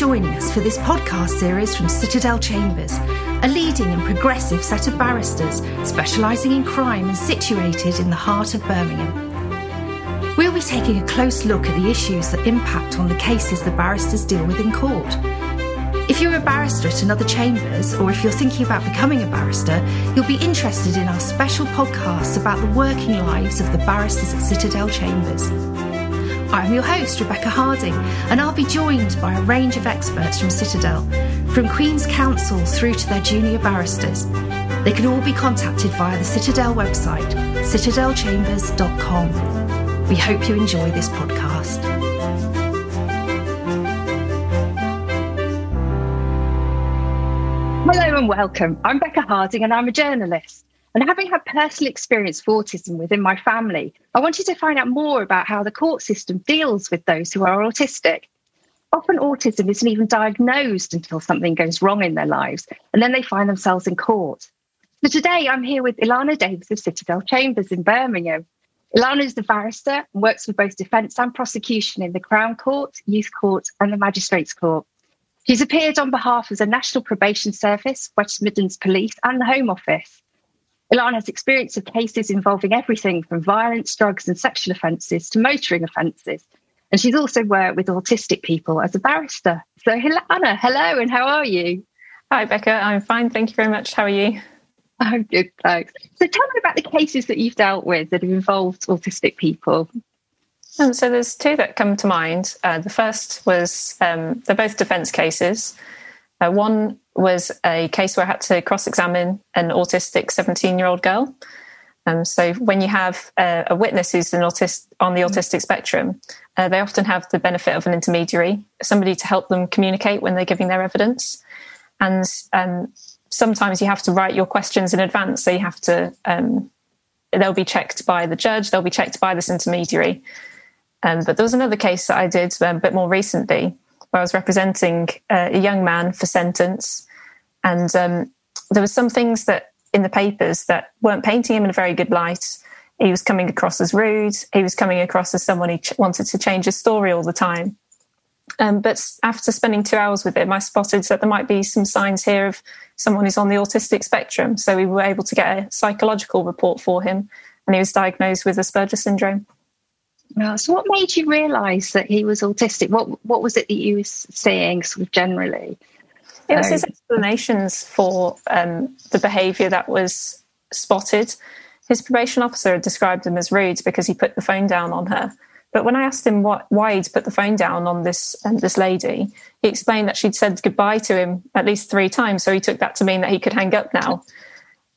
joining us for this podcast series from Citadel Chambers, a leading and progressive set of barristers specialising in crime and situated in the heart of Birmingham. We'll be taking a close look at the issues that impact on the cases the barristers deal with in court. If you're a barrister at another chambers, or if you're thinking about becoming a barrister, you'll be interested in our special podcast about the working lives of the barristers at Citadel Chambers. I'm your host, Rebecca Harding, and I'll be joined by a range of experts from Citadel, from Queen's Counsel through to their junior barristers. They can all be contacted via the Citadel website, citadelchambers.com. We hope you enjoy this podcast. Hello and welcome. I'm Becca Harding and I'm a journalist. And having had personal experience of autism within my family, I wanted to find out more about how the court system deals with those who are autistic. Often, autism isn't even diagnosed until something goes wrong in their lives, and then they find themselves in court. So, today I'm here with Ilana Davis of Citadel Chambers in Birmingham. Ilana is the barrister and works for both defence and prosecution in the Crown Court, Youth Court, and the Magistrates Court. She's appeared on behalf of the National Probation Service, West Midlands Police, and the Home Office. Ilana has experience of cases involving everything from violence, drugs, and sexual offences to motoring offences. And she's also worked with autistic people as a barrister. So, Ilana, hello, and how are you? Hi, Becca. I'm fine. Thank you very much. How are you? I'm good, thanks. So, tell me about the cases that you've dealt with that have involved autistic people. Um, so, there's two that come to mind. Uh, the first was um, they're both defence cases. Uh, one was a case where I had to cross examine an autistic 17 year old girl. Um, so when you have a, a witness who's an autist, on the autistic spectrum, uh, they often have the benefit of an intermediary, somebody to help them communicate when they're giving their evidence. And um, sometimes you have to write your questions in advance. So you have to, um, they'll be checked by the judge, they'll be checked by this intermediary. Um, but there was another case that I did um, a bit more recently where I was representing uh, a young man for sentence. And um, there were some things that in the papers that weren't painting him in a very good light. He was coming across as rude. He was coming across as someone who ch- wanted to change his story all the time. Um, but after spending two hours with him, I spotted that there might be some signs here of someone who's on the autistic spectrum. So we were able to get a psychological report for him, and he was diagnosed with Asperger syndrome. So, what made you realise that he was autistic? What What was it that you were seeing, sort of generally? It was his explanations for um, the behaviour that was spotted. His probation officer had described him as rude because he put the phone down on her. But when I asked him what, why he'd put the phone down on this um, this lady, he explained that she'd said goodbye to him at least three times. So he took that to mean that he could hang up now.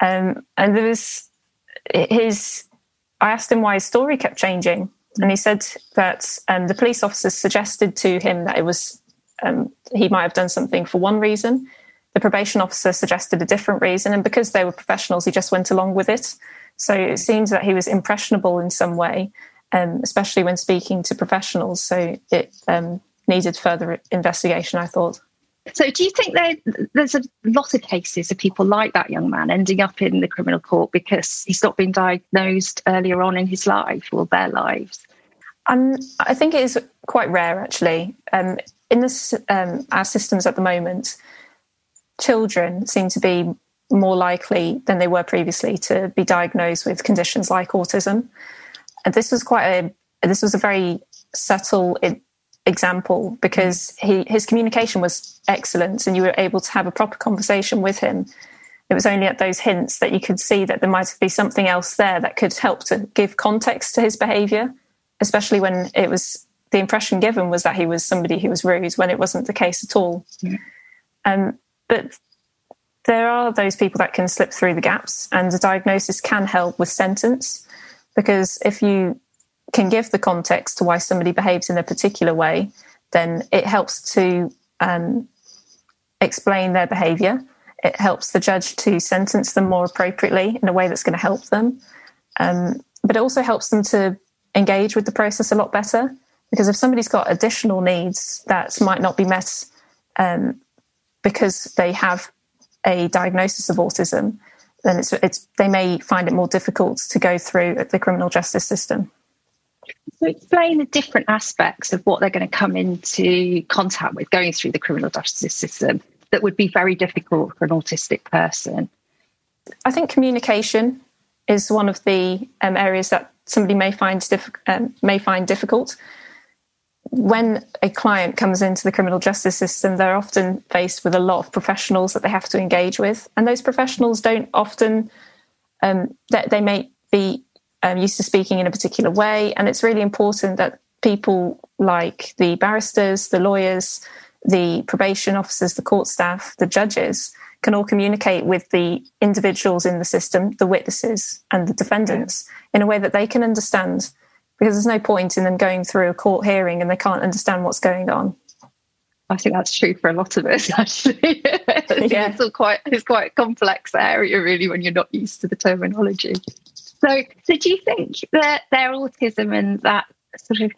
Um, and there was his. I asked him why his story kept changing, and he said that um, the police officers suggested to him that it was um, he might have done something for one reason. The probation officer suggested a different reason, and because they were professionals, he just went along with it. So it seems that he was impressionable in some way, um, especially when speaking to professionals. So it um, needed further investigation, I thought. So, do you think there, there's a lot of cases of people like that young man ending up in the criminal court because he's not been diagnosed earlier on in his life or their lives? Um, I think it is quite rare, actually. Um, in this, um, our systems at the moment, children seem to be more likely than they were previously to be diagnosed with conditions like autism. And this was quite a this was a very subtle example because he his communication was excellent and you were able to have a proper conversation with him. It was only at those hints that you could see that there might be something else there that could help to give context to his behaviour, especially when it was the impression given was that he was somebody who was rude when it wasn't the case at all. Yeah. Um, but there are those people that can slip through the gaps, and the diagnosis can help with sentence because if you can give the context to why somebody behaves in a particular way, then it helps to um, explain their behavior. It helps the judge to sentence them more appropriately in a way that's going to help them. Um, but it also helps them to engage with the process a lot better because if somebody's got additional needs that might not be met um, because they have a diagnosis of autism, then it's, it's they may find it more difficult to go through the criminal justice system. So explain the different aspects of what they're going to come into contact with going through the criminal justice system that would be very difficult for an autistic person. I think communication is one of the um, areas that somebody may find diff- um, may find difficult. When a client comes into the criminal justice system, they're often faced with a lot of professionals that they have to engage with, and those professionals don't often. Um, they may be um, used to speaking in a particular way. And it's really important that people like the barristers, the lawyers, the probation officers, the court staff, the judges can all communicate with the individuals in the system, the witnesses and the defendants, in a way that they can understand. Because there's no point in them going through a court hearing and they can't understand what's going on. I think that's true for a lot of us, actually. yeah. It's quite it's quite a complex area, really, when you're not used to the terminology. So, so do you think that their autism and that sort of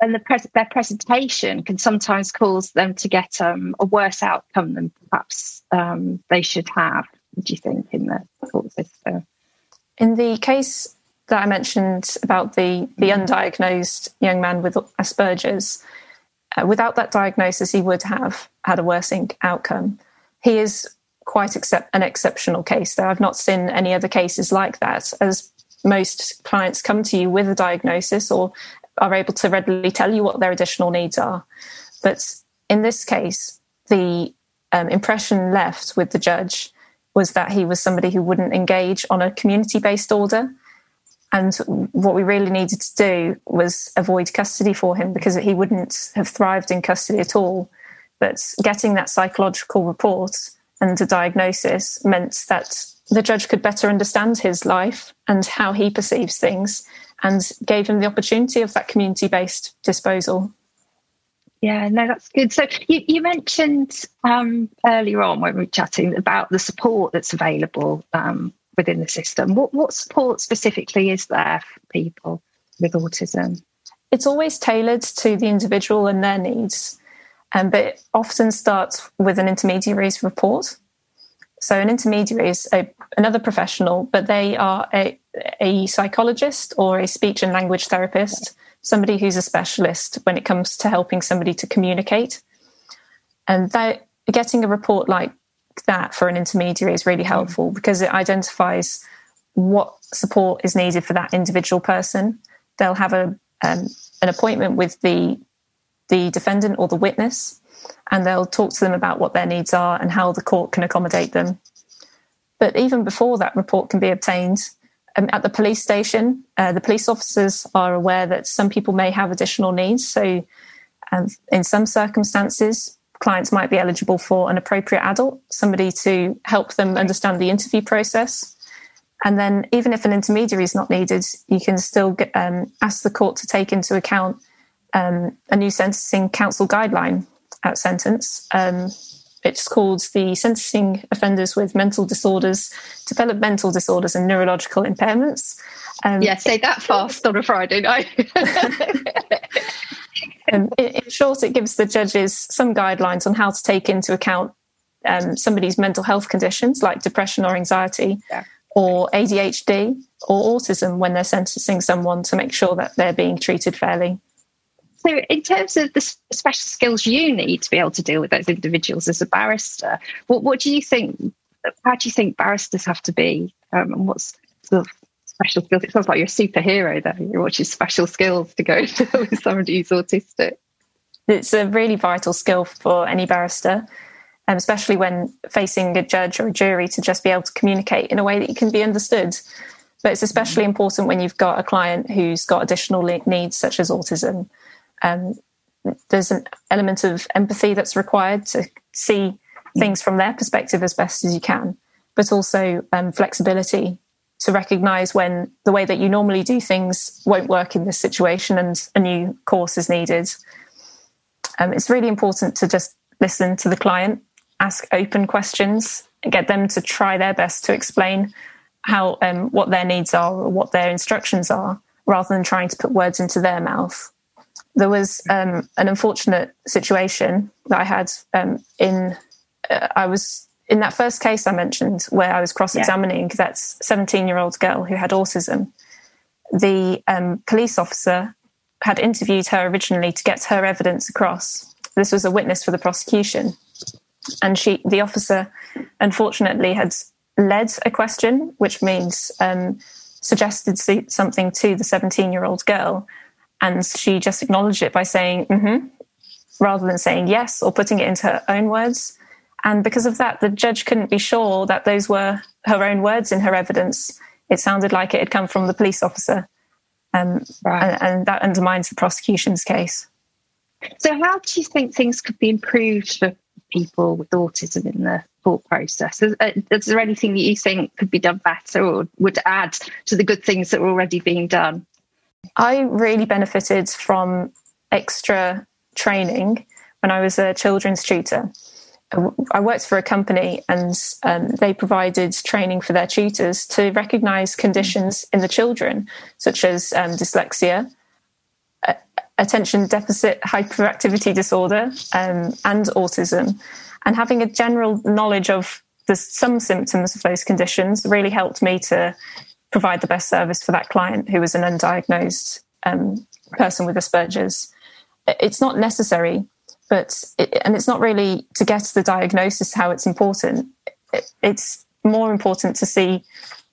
and the pres- their presentation can sometimes cause them to get um, a worse outcome than perhaps um, they should have? Do you think in the court system? In the case that I mentioned about the the mm-hmm. undiagnosed young man with Asperger's, uh, without that diagnosis, he would have had a worse outcome. He is quite accept, an exceptional case there. I've not seen any other cases like that, as most clients come to you with a diagnosis or are able to readily tell you what their additional needs are. But in this case, the um, impression left with the judge was that he was somebody who wouldn't engage on a community based order. And what we really needed to do was avoid custody for him because he wouldn't have thrived in custody at all. But getting that psychological report and a diagnosis meant that the judge could better understand his life and how he perceives things and gave him the opportunity of that community based disposal. Yeah, no, that's good. So you, you mentioned um, earlier on when we were chatting about the support that's available um, within the system. What, what support specifically is there for people with autism? It's always tailored to the individual and their needs. Um, but it often starts with an intermediary's report. So an intermediary is a, another professional, but they are a, a psychologist or a speech and language therapist, somebody who's a specialist when it comes to helping somebody to communicate. And that, getting a report like that for an intermediary is really helpful because it identifies what support is needed for that individual person. They'll have a um, an appointment with the the defendant or the witness, and they'll talk to them about what their needs are and how the court can accommodate them. But even before that report can be obtained, um, at the police station, uh, the police officers are aware that some people may have additional needs. So, um, in some circumstances, clients might be eligible for an appropriate adult, somebody to help them understand the interview process. And then, even if an intermediary is not needed, you can still get, um, ask the court to take into account um, a new sentencing council guideline at sentence. Um, it's called the Sentencing Offenders with Mental Disorders, Developmental Disorders, and Neurological Impairments. Um, yeah, say that fast on a Friday night. um, in, in, short, it gives the judges some guidelines on how to take into account um, somebody's mental health conditions like depression or anxiety, yeah. or ADHD or autism when they're sentencing someone to make sure that they're being treated fairly. So, in terms of the special skills you need to be able to deal with those individuals as a barrister, what, what do you think? How do you think barristers have to be? Um, and what's of special skills? It sounds like you're a superhero there. You're watching special skills to go with somebody who's autistic. It's a really vital skill for any barrister, um, especially when facing a judge or a jury to just be able to communicate in a way that you can be understood. But it's especially important when you've got a client who's got additional needs, such as autism um, there's an element of empathy that's required to see things from their perspective as best as you can, but also um, flexibility to recognize when the way that you normally do things won't work in this situation and a new course is needed. Um, it's really important to just listen to the client, ask open questions, get them to try their best to explain how um, what their needs are or what their instructions are, rather than trying to put words into their mouth there was um, an unfortunate situation that I had um, in. Uh, I was in that first case I mentioned where I was cross-examining yeah. that 17-year-old girl who had autism. The um, police officer had interviewed her originally to get her evidence across. This was a witness for the prosecution. And she, the officer, unfortunately, had led a question, which means um, suggested something to the 17 year old girl. And she just acknowledged it by saying, mm-hmm, rather than saying yes or putting it into her own words. And because of that, the judge couldn't be sure that those were her own words in her evidence. It sounded like it had come from the police officer. Um, right. and, and that undermines the prosecution's case. So, how do you think things could be improved for people with autism in the thought process? Is, uh, is, there anything that you think could be done better or would add to the good things that are already being done? I really benefited from extra training when I was a children's tutor. I worked for a company and um, they provided training for their tutors to recognize conditions in the children, such as um, dyslexia, attention deficit hyperactivity disorder, um, and autism. And having a general knowledge of the, some symptoms of those conditions really helped me to provide the best service for that client who is an undiagnosed um, person with Asperger's. It's not necessary but it, and it's not really to get the diagnosis how it's important. It, it's more important to see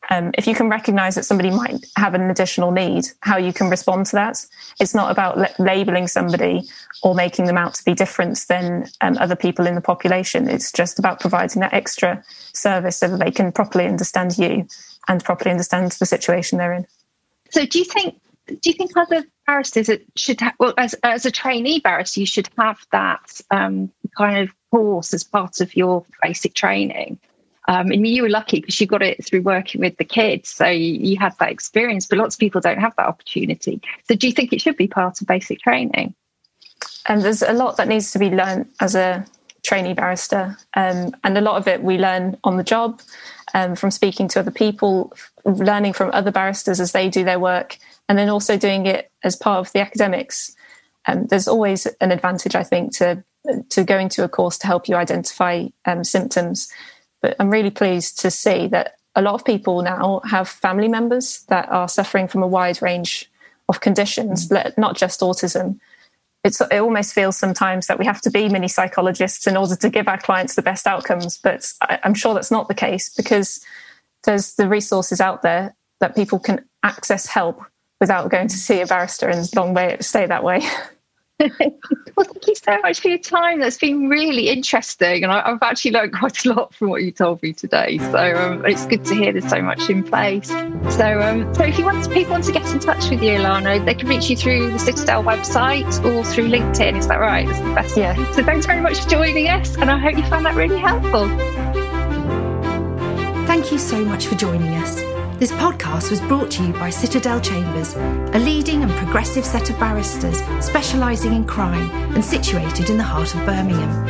um, if you can recognize that somebody might have an additional need, how you can respond to that. It's not about la- labeling somebody or making them out to be different than um, other people in the population. It's just about providing that extra service so that they can properly understand you and properly understand the situation they're in. So, do you think do you think other barristers should have, well, as, as a trainee barrister, you should have that um, kind of course as part of your basic training? Um, and you were lucky because you got it through working with the kids, so you, you had that experience. But lots of people don't have that opportunity. So, do you think it should be part of basic training? And there's a lot that needs to be learned as a trainee barrister, um, and a lot of it we learn on the job, um, from speaking to other people, learning from other barristers as they do their work, and then also doing it as part of the academics. Um, there's always an advantage, I think, to to going to a course to help you identify um, symptoms. But I'm really pleased to see that a lot of people now have family members that are suffering from a wide range of conditions, mm. not just autism. It's, it almost feels sometimes that we have to be mini psychologists in order to give our clients the best outcomes. But I, I'm sure that's not the case because there's the resources out there that people can access help without going to see a barrister and long it stay that way. well, thank you so much for your time. That's been really interesting, and I, have actually learned quite a lot from what you told me today. So um, it's good to hear there's so much in place. So, um, so if you want people want to get in touch with you, Ilana, they can reach you through the Citadel website or through LinkedIn. Is that right? That's the best. Yeah. So thanks very much for joining us, and I hope you found that really helpful. Thank you so much for joining us. This podcast was brought to you by Citadel Chambers, a leading and progressive set of barristers specialising in crime and situated in the heart of Birmingham.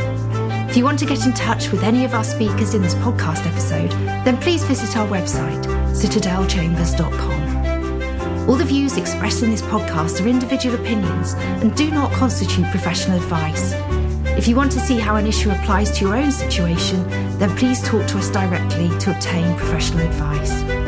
If you want to get in touch with any of our speakers in this podcast episode, then please visit our website, citadelchambers.com. All the views expressed in this podcast are individual opinions and do not constitute professional advice. If you want to see how an issue applies to your own situation, then please talk to us directly to obtain professional advice.